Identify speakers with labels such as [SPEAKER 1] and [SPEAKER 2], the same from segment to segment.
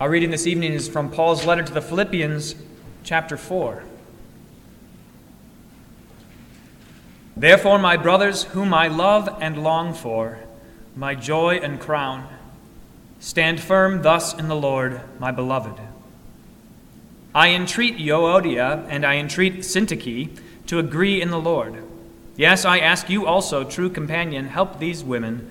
[SPEAKER 1] Our reading this evening is from Paul's letter to the Philippians, chapter 4. Therefore, my brothers, whom I love and long for, my joy and crown, stand firm thus in the Lord, my beloved. I entreat Euodia and I entreat Syntyche to agree in the Lord. Yes, I ask you also, true companion, help these women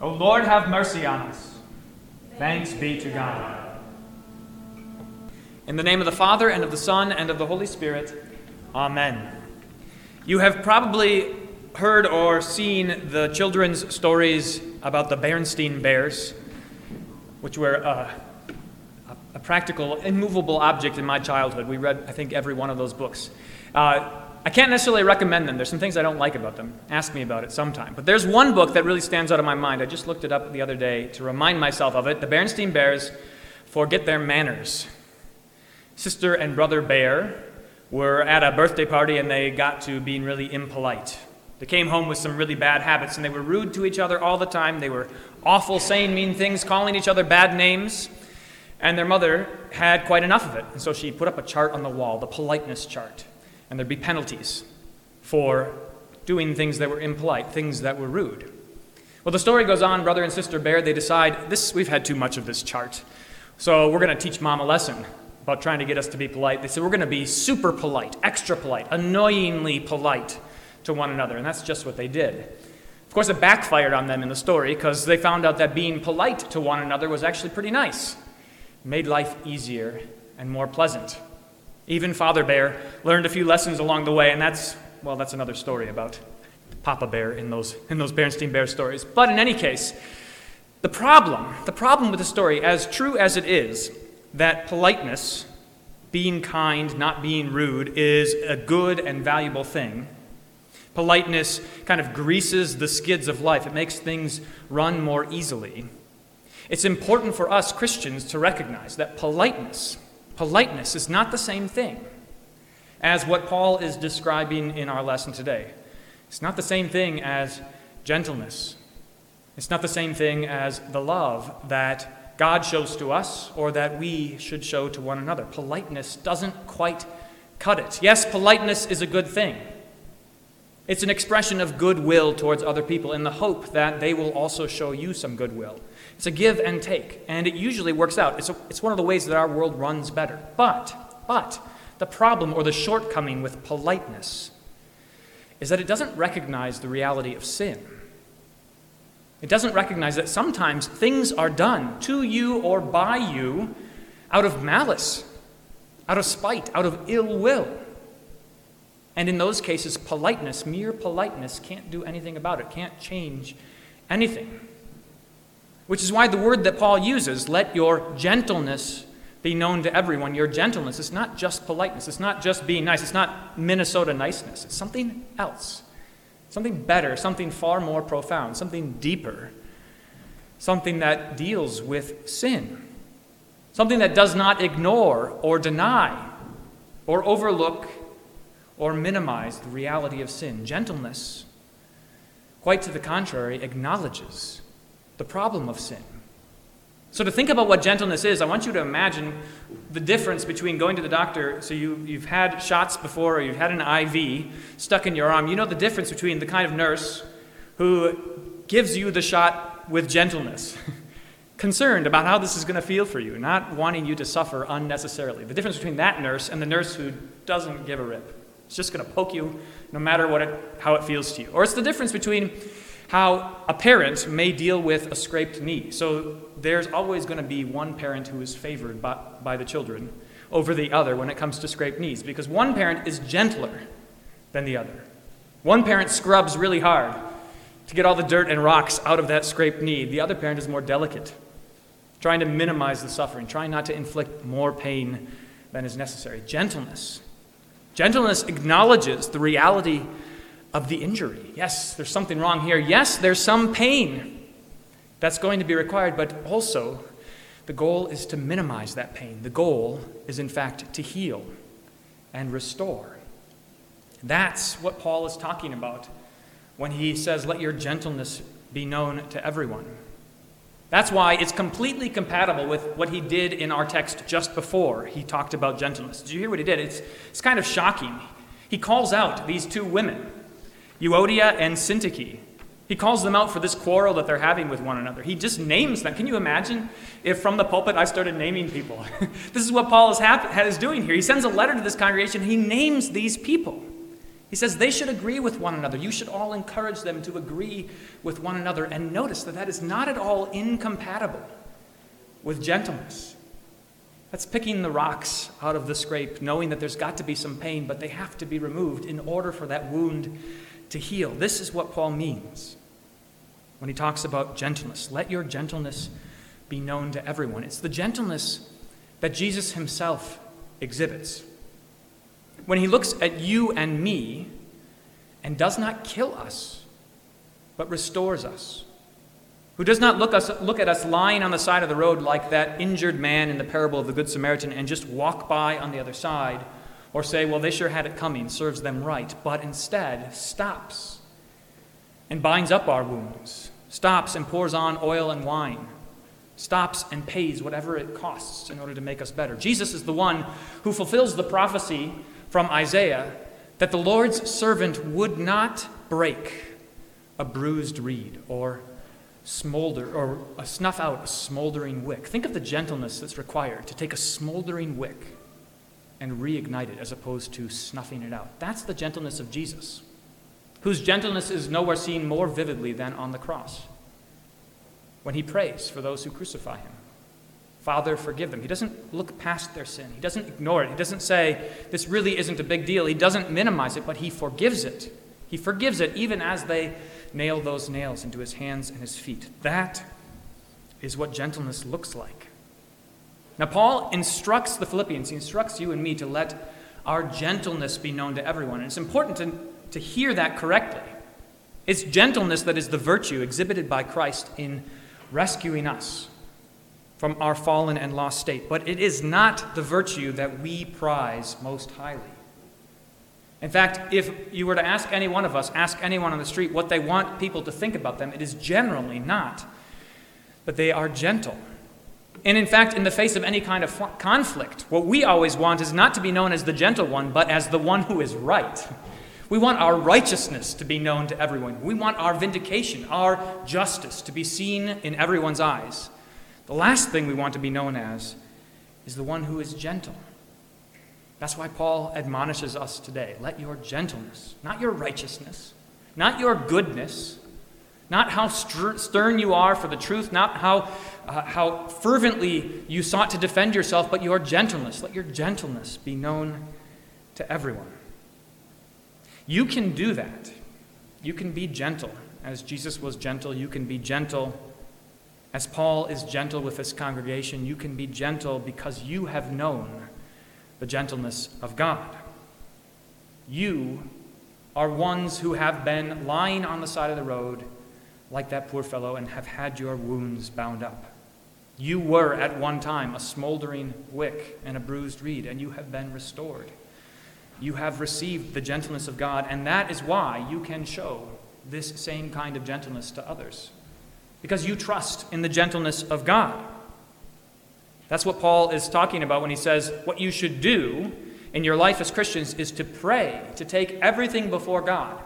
[SPEAKER 1] O Lord, have mercy on us. Thanks be to God. In the name of the Father, and of the Son, and of the Holy Spirit, Amen. You have probably heard or seen the children's stories about the Berenstain Bears, which were uh, a practical, immovable object in my childhood. We read, I think, every one of those books. Uh, I can't necessarily recommend them. There's some things I don't like about them. Ask me about it sometime. But there's one book that really stands out of my mind. I just looked it up the other day to remind myself of it. The Berenstain Bears Forget Their Manners. Sister and brother Bear were at a birthday party and they got to being really impolite. They came home with some really bad habits and they were rude to each other all the time. They were awful, saying mean things, calling each other bad names. And their mother had quite enough of it. And so she put up a chart on the wall, the politeness chart and there'd be penalties for doing things that were impolite, things that were rude. Well, the story goes on, brother and sister Bear, they decide, this, we've had too much of this chart. So we're going to teach mom a lesson about trying to get us to be polite. They said, we're going to be super polite, extra polite, annoyingly polite to one another. And that's just what they did. Of course, it backfired on them in the story because they found out that being polite to one another was actually pretty nice. It made life easier and more pleasant. Even Father Bear learned a few lessons along the way, and that's, well, that's another story about Papa Bear in those, in those Berenstain Bear stories. But in any case, the problem, the problem with the story, as true as it is, that politeness, being kind, not being rude, is a good and valuable thing. Politeness kind of greases the skids of life, it makes things run more easily. It's important for us Christians to recognize that politeness, Politeness is not the same thing as what Paul is describing in our lesson today. It's not the same thing as gentleness. It's not the same thing as the love that God shows to us or that we should show to one another. Politeness doesn't quite cut it. Yes, politeness is a good thing. It's an expression of goodwill towards other people in the hope that they will also show you some goodwill. It's a give and take, and it usually works out. It's, a, it's one of the ways that our world runs better. But, but, the problem or the shortcoming with politeness is that it doesn't recognize the reality of sin. It doesn't recognize that sometimes things are done to you or by you out of malice, out of spite, out of ill will. And in those cases, politeness, mere politeness, can't do anything about it, can't change anything. Which is why the word that Paul uses, let your gentleness be known to everyone. Your gentleness is not just politeness, it's not just being nice, it's not Minnesota niceness, it's something else. Something better, something far more profound, something deeper, something that deals with sin, something that does not ignore or deny or overlook or minimize the reality of sin. Gentleness, quite to the contrary, acknowledges the problem of sin. So, to think about what gentleness is, I want you to imagine the difference between going to the doctor. So, you, you've had shots before, or you've had an IV stuck in your arm. You know the difference between the kind of nurse who gives you the shot with gentleness concerned about how this is going to feel for you, not wanting you to suffer unnecessarily. The difference between that nurse and the nurse who doesn't give a rip. It's just going to poke you no matter what it, how it feels to you. Or it's the difference between how a parent may deal with a scraped knee. So there's always going to be one parent who is favored by, by the children over the other when it comes to scraped knees because one parent is gentler than the other. One parent scrubs really hard to get all the dirt and rocks out of that scraped knee, the other parent is more delicate, trying to minimize the suffering, trying not to inflict more pain than is necessary. Gentleness. Gentleness acknowledges the reality of the injury. Yes, there's something wrong here. Yes, there's some pain that's going to be required, but also the goal is to minimize that pain. The goal is, in fact, to heal and restore. That's what Paul is talking about when he says, Let your gentleness be known to everyone. That's why it's completely compatible with what he did in our text just before he talked about gentleness. Did you hear what he did? It's, it's kind of shocking. He calls out these two women Euodia and Syntyche. He calls them out for this quarrel that they're having with one another. He just names them. Can you imagine if from the pulpit I started naming people? this is what Paul is, hap- is doing here. He sends a letter to this congregation. He names these people. He says they should agree with one another. You should all encourage them to agree with one another. And notice that that is not at all incompatible with gentleness. That's picking the rocks out of the scrape, knowing that there's got to be some pain, but they have to be removed in order for that wound to heal. This is what Paul means when he talks about gentleness. Let your gentleness be known to everyone. It's the gentleness that Jesus himself exhibits. When he looks at you and me and does not kill us, but restores us. Who does not look, us, look at us lying on the side of the road like that injured man in the parable of the Good Samaritan and just walk by on the other side or say, well, they sure had it coming, serves them right, but instead stops and binds up our wounds, stops and pours on oil and wine, stops and pays whatever it costs in order to make us better. Jesus is the one who fulfills the prophecy from Isaiah that the Lord's servant would not break a bruised reed or smolder or snuff out a smoldering wick. Think of the gentleness that's required to take a smoldering wick and reignite it as opposed to snuffing it out. That's the gentleness of Jesus, whose gentleness is nowhere seen more vividly than on the cross when he prays for those who crucify him. Father, forgive them. He doesn't look past their sin. He doesn't ignore it. He doesn't say, this really isn't a big deal. He doesn't minimize it, but he forgives it. He forgives it even as they nail those nails into his hands and his feet. That is what gentleness looks like. Now, Paul instructs the Philippians, he instructs you and me to let our gentleness be known to everyone. And it's important to, to hear that correctly. It's gentleness that is the virtue exhibited by Christ in rescuing us from our fallen and lost state. But it is not the virtue that we prize most highly. In fact, if you were to ask any one of us, ask anyone on the street what they want people to think about them, it is generally not. But they are gentle and in fact, in the face of any kind of conflict, what we always want is not to be known as the gentle one, but as the one who is right. We want our righteousness to be known to everyone. We want our vindication, our justice to be seen in everyone's eyes. The last thing we want to be known as is the one who is gentle. That's why Paul admonishes us today let your gentleness, not your righteousness, not your goodness, not how stern you are for the truth, not how, uh, how fervently you sought to defend yourself, but your gentleness. Let your gentleness be known to everyone. You can do that. You can be gentle. As Jesus was gentle, you can be gentle. As Paul is gentle with this congregation, you can be gentle because you have known the gentleness of God. You are ones who have been lying on the side of the road like that poor fellow and have had your wounds bound up. You were at one time a smoldering wick and a bruised reed, and you have been restored. You have received the gentleness of God, and that is why you can show this same kind of gentleness to others. Because you trust in the gentleness of God. That's what Paul is talking about when he says what you should do in your life as Christians is to pray, to take everything before God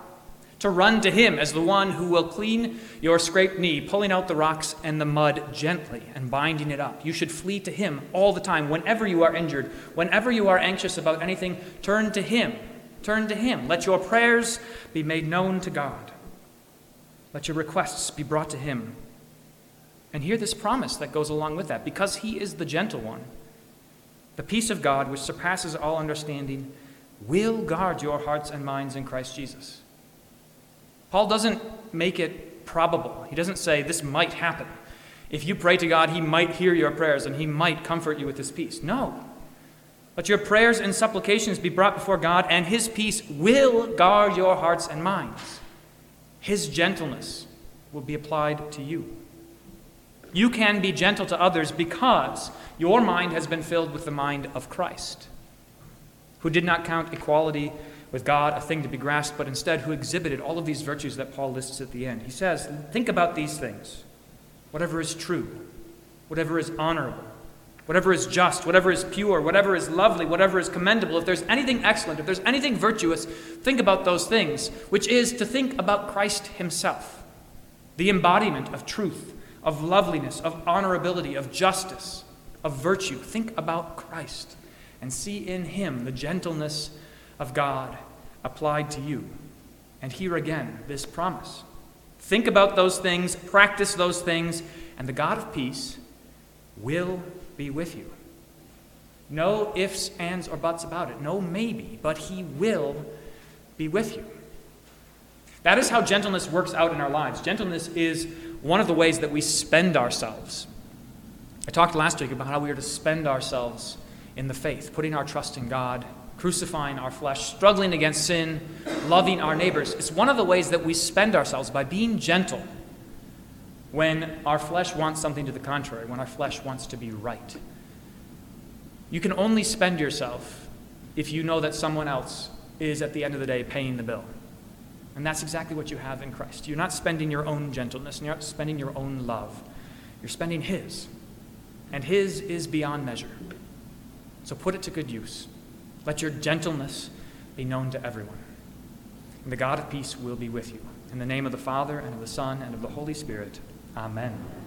[SPEAKER 1] to run to Him as the one who will clean your scraped knee, pulling out the rocks and the mud gently and binding it up. You should flee to Him all the time. Whenever you are injured, whenever you are anxious about anything, turn to Him. Turn to Him. Let your prayers be made known to God. Let your requests be brought to Him. And hear this promise that goes along with that because He is the gentle one. The peace of God, which surpasses all understanding, will guard your hearts and minds in Christ Jesus. Paul doesn't make it probable. He doesn't say this might happen. If you pray to God, He might hear your prayers and He might comfort you with His peace. No. Let your prayers and supplications be brought before God, and His peace will guard your hearts and minds. His gentleness will be applied to you. You can be gentle to others because your mind has been filled with the mind of Christ, who did not count equality with God a thing to be grasped, but instead who exhibited all of these virtues that Paul lists at the end. He says, Think about these things. Whatever is true, whatever is honorable, whatever is just, whatever is pure, whatever is lovely, whatever is commendable, if there's anything excellent, if there's anything virtuous, think about those things, which is to think about Christ Himself, the embodiment of truth, of loveliness, of honorability, of justice, of virtue. Think about Christ and see in Him the gentleness of God applied to you. And here again, this promise. Think about those things, practice those things, and the God of peace will be with you. No ifs, ands, or buts about it. No maybe, but He will be with you. That is how gentleness works out in our lives. Gentleness is one of the ways that we spend ourselves. I talked last week about how we are to spend ourselves in the faith, putting our trust in God crucifying our flesh, struggling against sin, loving our neighbors. It's one of the ways that we spend ourselves by being gentle when our flesh wants something to the contrary, when our flesh wants to be right. You can only spend yourself if you know that someone else is, at the end of the day, paying the bill. And that's exactly what you have in Christ. You're not spending your own gentleness, and you're not spending your own love. You're spending His. And His is beyond measure. So put it to good use. Let your gentleness be known to everyone. And the God of peace will be with you. In the name of the Father, and of the Son, and of the Holy Spirit. Amen.